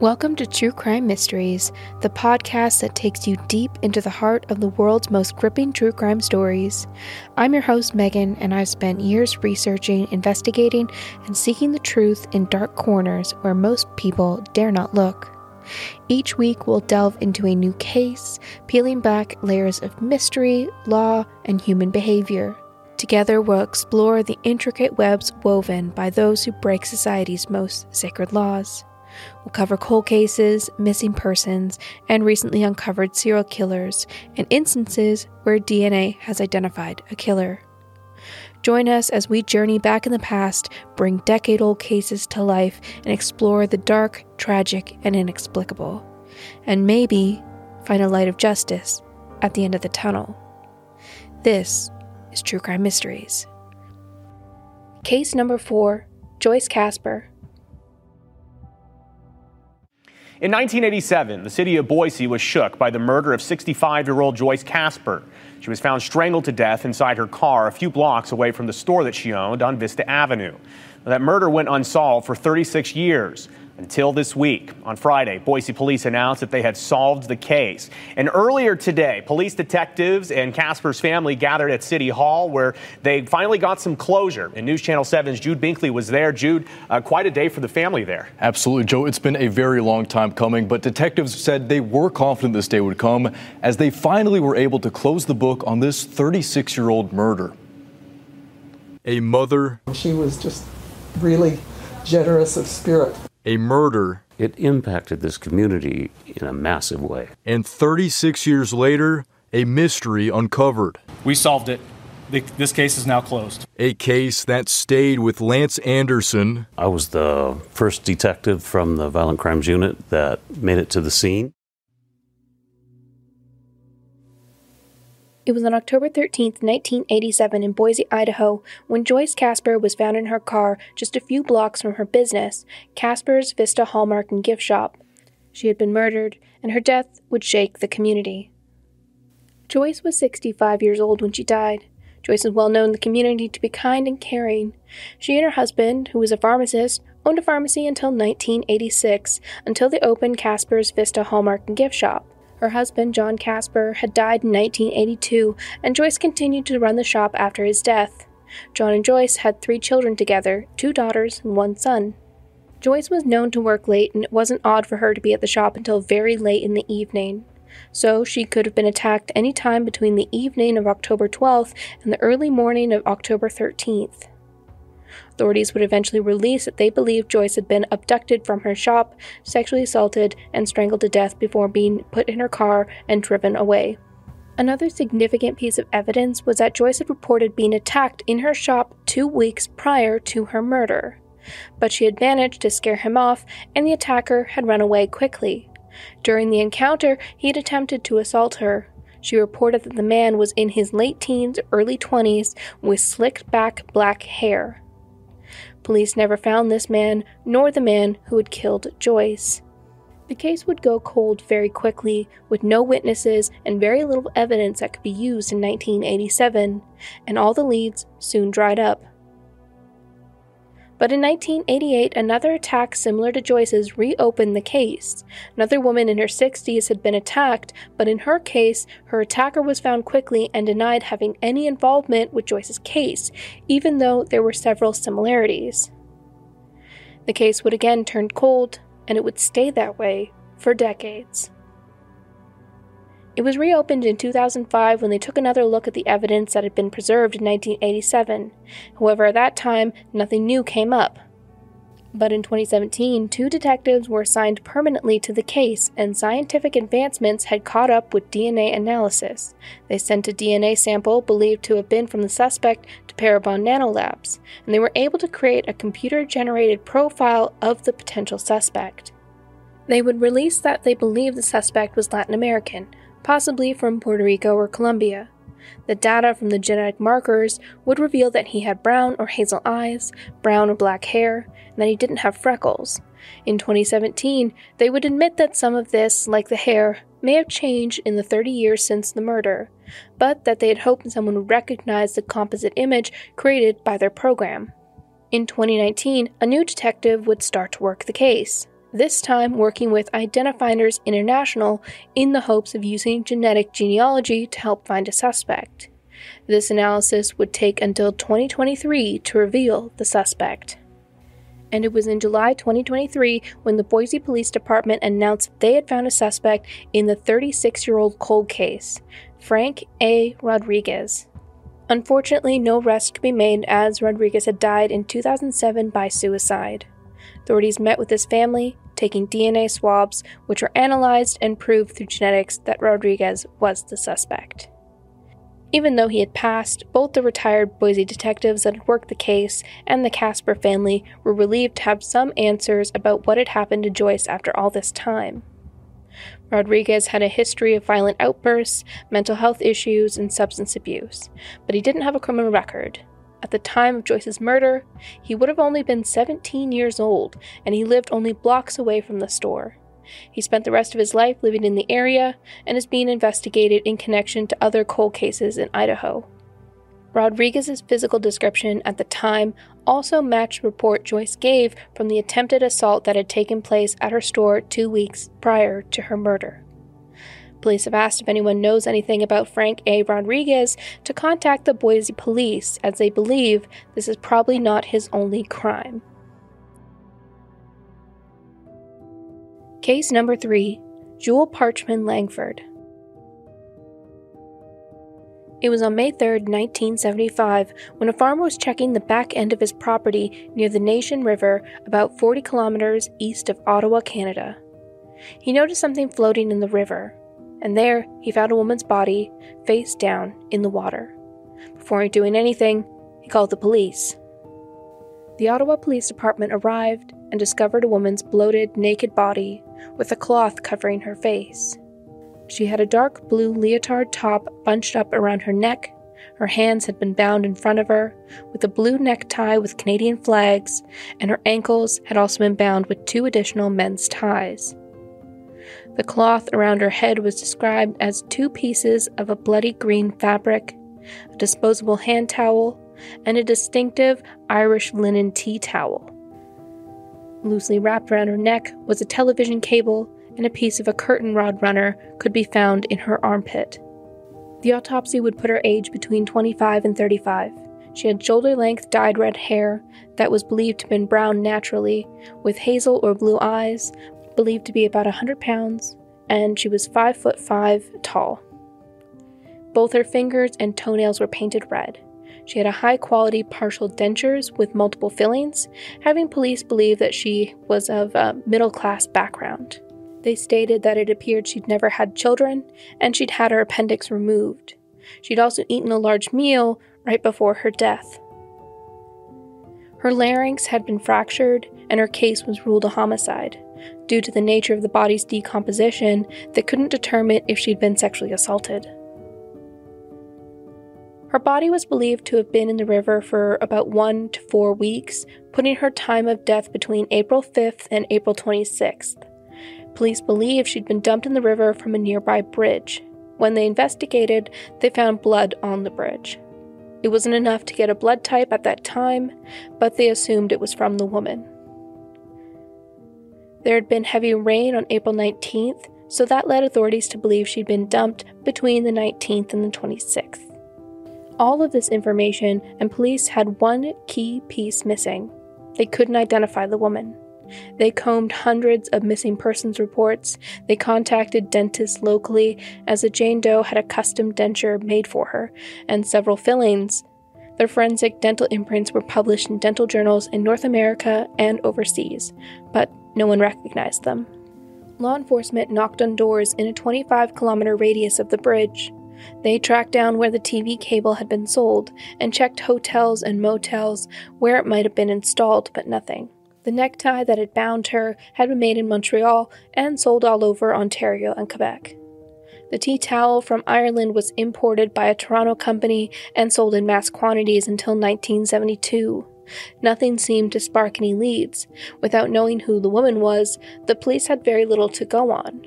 Welcome to True Crime Mysteries, the podcast that takes you deep into the heart of the world's most gripping true crime stories. I'm your host, Megan, and I've spent years researching, investigating, and seeking the truth in dark corners where most people dare not look. Each week, we'll delve into a new case, peeling back layers of mystery, law, and human behavior. Together, we'll explore the intricate webs woven by those who break society's most sacred laws. We'll cover cold cases, missing persons, and recently uncovered serial killers and instances where DNA has identified a killer. Join us as we journey back in the past, bring decade old cases to life, and explore the dark, tragic, and inexplicable. And maybe find a light of justice at the end of the tunnel. This is True Crime Mysteries. Case number four Joyce Casper. In 1987, the city of Boise was shook by the murder of 65 year old Joyce Casper. She was found strangled to death inside her car a few blocks away from the store that she owned on Vista Avenue. That murder went unsolved for 36 years until this week. On Friday, Boise police announced that they had solved the case. And earlier today, police detectives and Casper's family gathered at City Hall where they finally got some closure. And News Channel 7's Jude Binkley was there. Jude, uh, quite a day for the family there. Absolutely, Joe. It's been a very long time coming, but detectives said they were confident this day would come as they finally were able to close the book on this 36 year old murder. A mother. She was just really generous of spirit a murder. It impacted this community in a massive way. And 36 years later, a mystery uncovered. We solved it. This case is now closed. A case that stayed with Lance Anderson. I was the first detective from the Violent Crimes Unit that made it to the scene. It was on October 13, 1987, in Boise, Idaho, when Joyce Casper was found in her car just a few blocks from her business, Casper's Vista Hallmark and Gift Shop. She had been murdered, and her death would shake the community. Joyce was 65 years old when she died. Joyce was well known in the community to be kind and caring. She and her husband, who was a pharmacist, owned a pharmacy until 1986, until they opened Casper's Vista Hallmark and Gift Shop. Her husband, John Casper, had died in 1982, and Joyce continued to run the shop after his death. John and Joyce had three children together two daughters and one son. Joyce was known to work late, and it wasn't odd for her to be at the shop until very late in the evening. So she could have been attacked any time between the evening of October 12th and the early morning of October 13th. Authorities would eventually release that they believed Joyce had been abducted from her shop, sexually assaulted, and strangled to death before being put in her car and driven away. Another significant piece of evidence was that Joyce had reported being attacked in her shop two weeks prior to her murder. But she had managed to scare him off, and the attacker had run away quickly. During the encounter, he had attempted to assault her. She reported that the man was in his late teens, early 20s, with slicked back black hair. Police never found this man, nor the man who had killed Joyce. The case would go cold very quickly, with no witnesses and very little evidence that could be used in 1987, and all the leads soon dried up. But in 1988, another attack similar to Joyce's reopened the case. Another woman in her 60s had been attacked, but in her case, her attacker was found quickly and denied having any involvement with Joyce's case, even though there were several similarities. The case would again turn cold, and it would stay that way for decades. It was reopened in 2005 when they took another look at the evidence that had been preserved in 1987. However, at that time, nothing new came up. But in 2017, two detectives were assigned permanently to the case, and scientific advancements had caught up with DNA analysis. They sent a DNA sample believed to have been from the suspect to Parabon Nanolabs, and they were able to create a computer generated profile of the potential suspect. They would release that they believed the suspect was Latin American, possibly from Puerto Rico or Colombia. The data from the genetic markers would reveal that he had brown or hazel eyes, brown or black hair, and that he didn't have freckles. In 2017, they would admit that some of this, like the hair, may have changed in the 30 years since the murder, but that they had hoped someone would recognize the composite image created by their program. In 2019, a new detective would start to work the case. This time working with Identifinders International in the hopes of using genetic genealogy to help find a suspect. This analysis would take until 2023 to reveal the suspect. And it was in July 2023 when the Boise Police Department announced they had found a suspect in the 36 year old cold case, Frank A. Rodriguez. Unfortunately, no arrest could be made as Rodriguez had died in 2007 by suicide. Authorities met with his family, taking DNA swabs, which were analyzed and proved through genetics that Rodriguez was the suspect. Even though he had passed, both the retired Boise detectives that had worked the case and the Casper family were relieved to have some answers about what had happened to Joyce after all this time. Rodriguez had a history of violent outbursts, mental health issues, and substance abuse, but he didn't have a criminal record. At the time of Joyce's murder, he would have only been 17 years old, and he lived only blocks away from the store. He spent the rest of his life living in the area and is being investigated in connection to other cold cases in Idaho. Rodriguez's physical description at the time also matched report Joyce gave from the attempted assault that had taken place at her store two weeks prior to her murder. Police have asked if anyone knows anything about Frank A. Rodriguez to contact the Boise police, as they believe this is probably not his only crime. Case number 3 Jewel Parchman Langford. It was on May 3, 1975, when a farmer was checking the back end of his property near the Nation River, about 40 kilometers east of Ottawa, Canada. He noticed something floating in the river, and there he found a woman's body, face down, in the water. Before doing anything, he called the police. The Ottawa Police Department arrived and discovered a woman's bloated, naked body with a cloth covering her face. She had a dark blue leotard top bunched up around her neck. Her hands had been bound in front of her with a blue necktie with Canadian flags, and her ankles had also been bound with two additional men's ties. The cloth around her head was described as two pieces of a bloody green fabric, a disposable hand towel, and a distinctive Irish linen tea towel. Loosely wrapped around her neck was a television cable, and a piece of a curtain rod runner could be found in her armpit. The autopsy would put her age between 25 and 35. She had shoulder length dyed red hair that was believed to have been brown naturally, with hazel or blue eyes, believed to be about 100 pounds, and she was 5 foot 5 tall. Both her fingers and toenails were painted red. She had a high quality partial dentures with multiple fillings, having police believe that she was of a middle class background. They stated that it appeared she'd never had children and she'd had her appendix removed. She'd also eaten a large meal right before her death. Her larynx had been fractured and her case was ruled a homicide. Due to the nature of the body's decomposition, they couldn't determine if she'd been sexually assaulted. Her body was believed to have been in the river for about one to four weeks, putting her time of death between April 5th and April 26th. Police believe she'd been dumped in the river from a nearby bridge. When they investigated, they found blood on the bridge. It wasn't enough to get a blood type at that time, but they assumed it was from the woman. There had been heavy rain on April 19th, so that led authorities to believe she'd been dumped between the 19th and the 26th all of this information, and police had one key piece missing. They couldn't identify the woman. They combed hundreds of missing persons reports. They contacted dentists locally, as the Jane Doe had a custom denture made for her and several fillings. Their forensic dental imprints were published in dental journals in North America and overseas, but no one recognized them. Law enforcement knocked on doors in a 25 kilometer radius of the bridge. They tracked down where the TV cable had been sold and checked hotels and motels where it might have been installed, but nothing. The necktie that had bound her had been made in Montreal and sold all over Ontario and Quebec. The tea towel from Ireland was imported by a Toronto company and sold in mass quantities until 1972. Nothing seemed to spark any leads. Without knowing who the woman was, the police had very little to go on.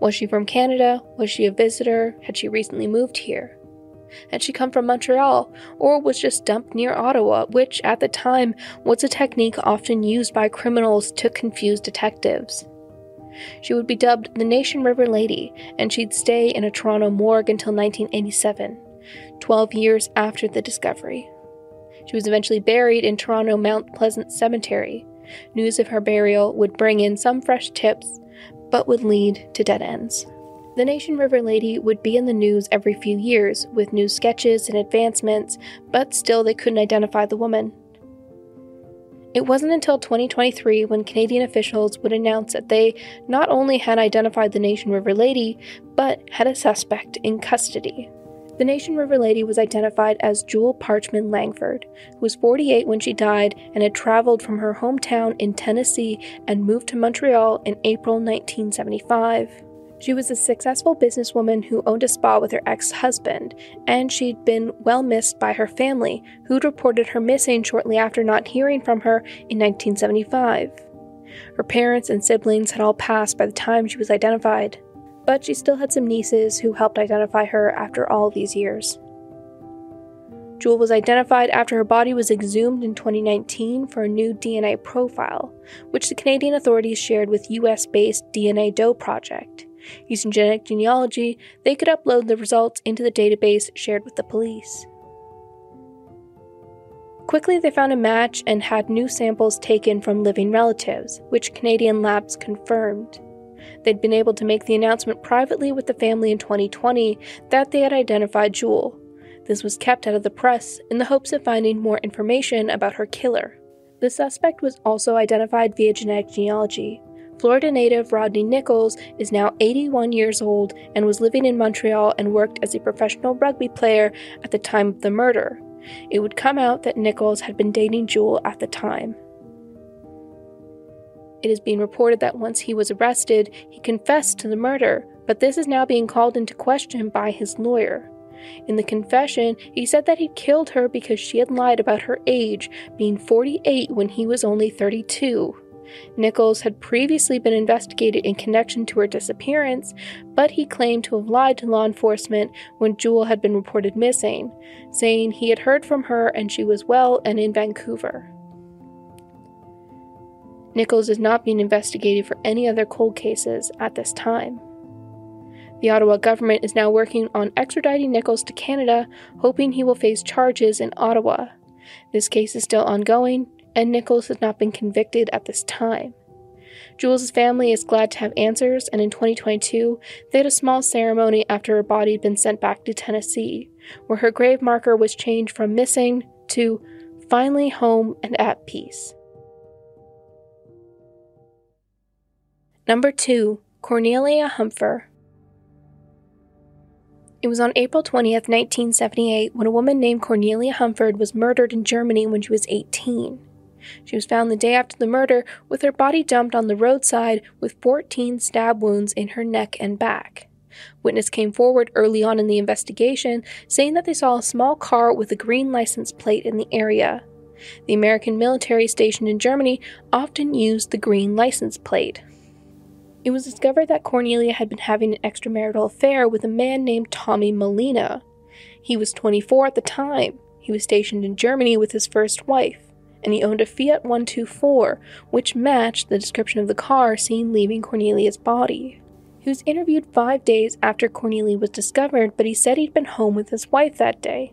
Was she from Canada? Was she a visitor? Had she recently moved here? Had she come from Montreal, or was just dumped near Ottawa, which at the time was a technique often used by criminals to confuse detectives? She would be dubbed the Nation River Lady, and she'd stay in a Toronto morgue until 1987, 12 years after the discovery. She was eventually buried in Toronto Mount Pleasant Cemetery. News of her burial would bring in some fresh tips, but would lead to dead ends. The Nation River Lady would be in the news every few years with new sketches and advancements, but still they couldn't identify the woman. It wasn't until 2023 when Canadian officials would announce that they not only had identified the Nation River Lady, but had a suspect in custody. The Nation River Lady was identified as Jewel Parchman Langford, who was 48 when she died and had traveled from her hometown in Tennessee and moved to Montreal in April 1975. She was a successful businesswoman who owned a spa with her ex husband, and she'd been well missed by her family, who'd reported her missing shortly after not hearing from her in 1975. Her parents and siblings had all passed by the time she was identified, but she still had some nieces who helped identify her after all these years. Jewel was identified after her body was exhumed in 2019 for a new DNA profile, which the Canadian authorities shared with US based DNA Doe Project. Using genetic genealogy, they could upload the results into the database shared with the police. Quickly, they found a match and had new samples taken from living relatives, which Canadian labs confirmed. They'd been able to make the announcement privately with the family in 2020 that they had identified Jewel. This was kept out of the press in the hopes of finding more information about her killer. The suspect was also identified via genetic genealogy, Florida native Rodney Nichols is now 81 years old and was living in Montreal and worked as a professional rugby player at the time of the murder. It would come out that Nichols had been dating Jewel at the time. It is being reported that once he was arrested, he confessed to the murder, but this is now being called into question by his lawyer. In the confession, he said that he killed her because she had lied about her age, being 48 when he was only 32. Nichols had previously been investigated in connection to her disappearance, but he claimed to have lied to law enforcement when Jewel had been reported missing, saying he had heard from her and she was well and in Vancouver. Nichols is not being investigated for any other cold cases at this time. The Ottawa government is now working on extraditing Nichols to Canada, hoping he will face charges in Ottawa. This case is still ongoing, and Nichols has not been convicted at this time. Jewel's family is glad to have answers, and in 2022, they had a small ceremony after her body had been sent back to Tennessee, where her grave marker was changed from missing to finally home and at peace. Number 2. Cornelia Humpher. It was on April 20th, 1978, when a woman named Cornelia Humphrey was murdered in Germany when she was 18. She was found the day after the murder with her body dumped on the roadside with 14 stab wounds in her neck and back. Witness came forward early on in the investigation saying that they saw a small car with a green license plate in the area. The American military stationed in Germany often used the green license plate. It was discovered that Cornelia had been having an extramarital affair with a man named Tommy Molina. He was 24 at the time. He was stationed in Germany with his first wife and he owned a Fiat 124, which matched the description of the car seen leaving Cornelia's body. He was interviewed five days after Cornelia was discovered, but he said he'd been home with his wife that day.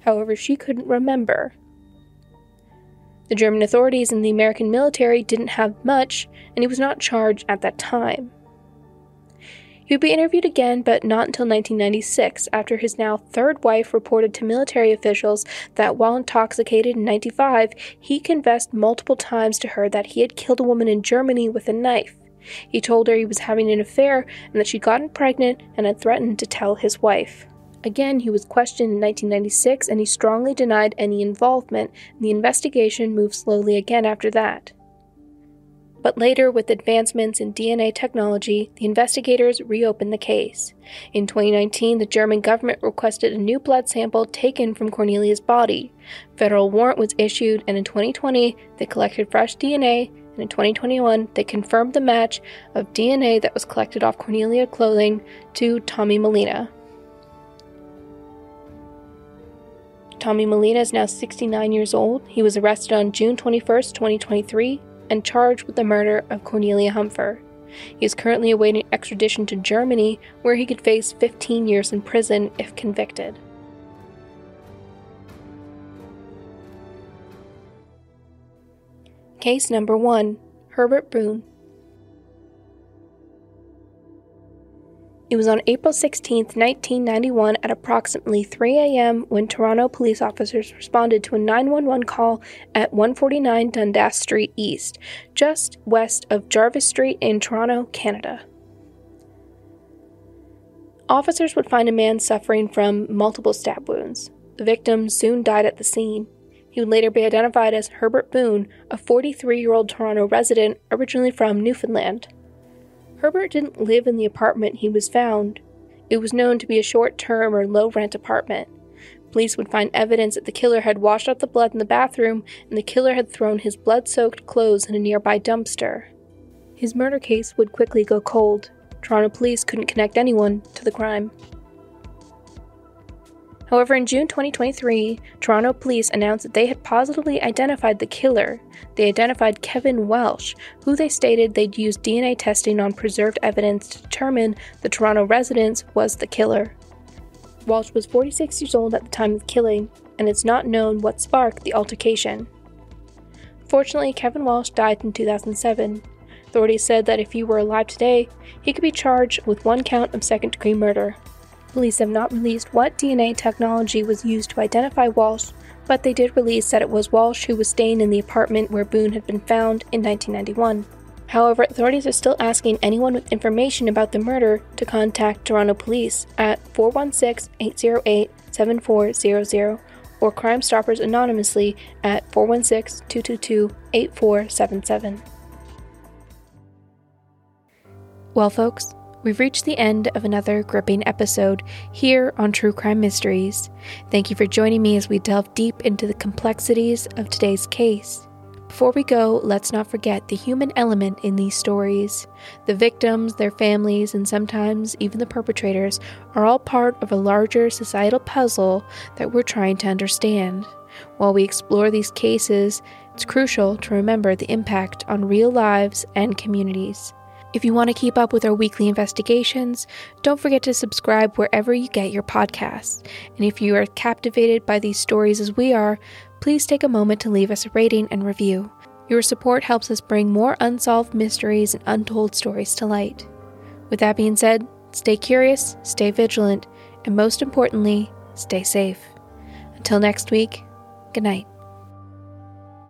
However, she couldn't remember. The German authorities and the American military didn't have much, and he was not charged at that time. He would be interviewed again, but not until 1996, after his now third wife reported to military officials that while intoxicated in 95, he confessed multiple times to her that he had killed a woman in Germany with a knife. He told her he was having an affair and that she'd gotten pregnant and had threatened to tell his wife. Again, he was questioned in 1996 and he strongly denied any involvement, and the investigation moved slowly again after that. But later, with advancements in DNA technology, the investigators reopened the case. In 2019, the German government requested a new blood sample taken from Cornelia's body. Federal warrant was issued, and in 2020, they collected fresh DNA, and in 2021, they confirmed the match of DNA that was collected off Cornelia clothing to Tommy Molina. Tommy Molina is now 69 years old. He was arrested on June 21, 2023, and charged with the murder of Cornelia Humpher. He is currently awaiting extradition to Germany, where he could face 15 years in prison if convicted. Case number 1 Herbert Boone. It was on April 16, 1991, at approximately 3 a.m., when Toronto police officers responded to a 911 call at 149 Dundas Street East, just west of Jarvis Street in Toronto, Canada. Officers would find a man suffering from multiple stab wounds. The victim soon died at the scene. He would later be identified as Herbert Boone, a 43 year old Toronto resident originally from Newfoundland. Herbert didn't live in the apartment he was found. It was known to be a short term or low rent apartment. Police would find evidence that the killer had washed out the blood in the bathroom and the killer had thrown his blood soaked clothes in a nearby dumpster. His murder case would quickly go cold. Toronto police couldn't connect anyone to the crime. However, in June 2023, Toronto police announced that they had positively identified the killer. They identified Kevin Welsh, who they stated they'd used DNA testing on preserved evidence to determine the Toronto resident was the killer. Welsh was 46 years old at the time of the killing, and it's not known what sparked the altercation. Fortunately, Kevin Welsh died in 2007. Authorities said that if he were alive today, he could be charged with one count of second degree murder. Police have not released what DNA technology was used to identify Walsh, but they did release that it was Walsh who was staying in the apartment where Boone had been found in 1991. However, authorities are still asking anyone with information about the murder to contact Toronto Police at 416 808 7400 or Crime Stoppers anonymously at 416 222 8477. Well, folks, We've reached the end of another gripping episode here on True Crime Mysteries. Thank you for joining me as we delve deep into the complexities of today's case. Before we go, let's not forget the human element in these stories. The victims, their families, and sometimes even the perpetrators are all part of a larger societal puzzle that we're trying to understand. While we explore these cases, it's crucial to remember the impact on real lives and communities. If you want to keep up with our weekly investigations, don't forget to subscribe wherever you get your podcasts. And if you are captivated by these stories as we are, please take a moment to leave us a rating and review. Your support helps us bring more unsolved mysteries and untold stories to light. With that being said, stay curious, stay vigilant, and most importantly, stay safe. Until next week, good night.